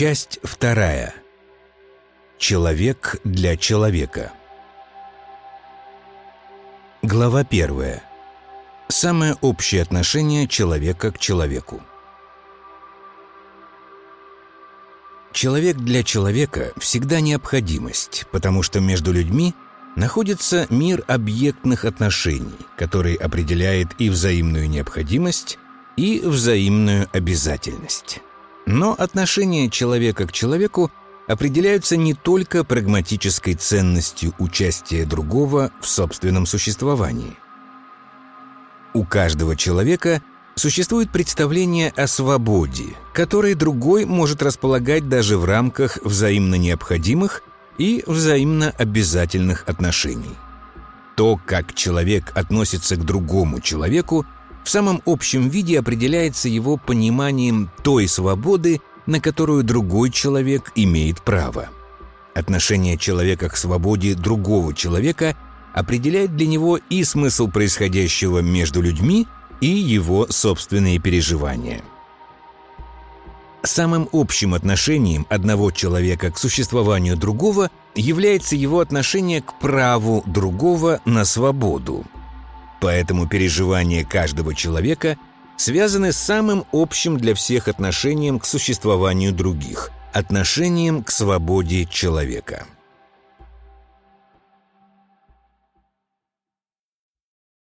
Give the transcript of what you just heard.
Часть вторая. Человек для человека. Глава первая. Самое общее отношение человека к человеку. Человек для человека всегда необходимость, потому что между людьми находится мир объектных отношений, который определяет и взаимную необходимость, и взаимную обязательность. Но отношения человека к человеку определяются не только прагматической ценностью участия другого в собственном существовании. У каждого человека существует представление о свободе, которое другой может располагать даже в рамках взаимно необходимых и взаимно обязательных отношений. То, как человек относится к другому человеку, в самом общем виде определяется его пониманием той свободы, на которую другой человек имеет право. Отношение человека к свободе другого человека определяет для него и смысл происходящего между людьми, и его собственные переживания. Самым общим отношением одного человека к существованию другого является его отношение к праву другого на свободу. Поэтому переживания каждого человека связаны с самым общим для всех отношением к существованию других – отношением к свободе человека –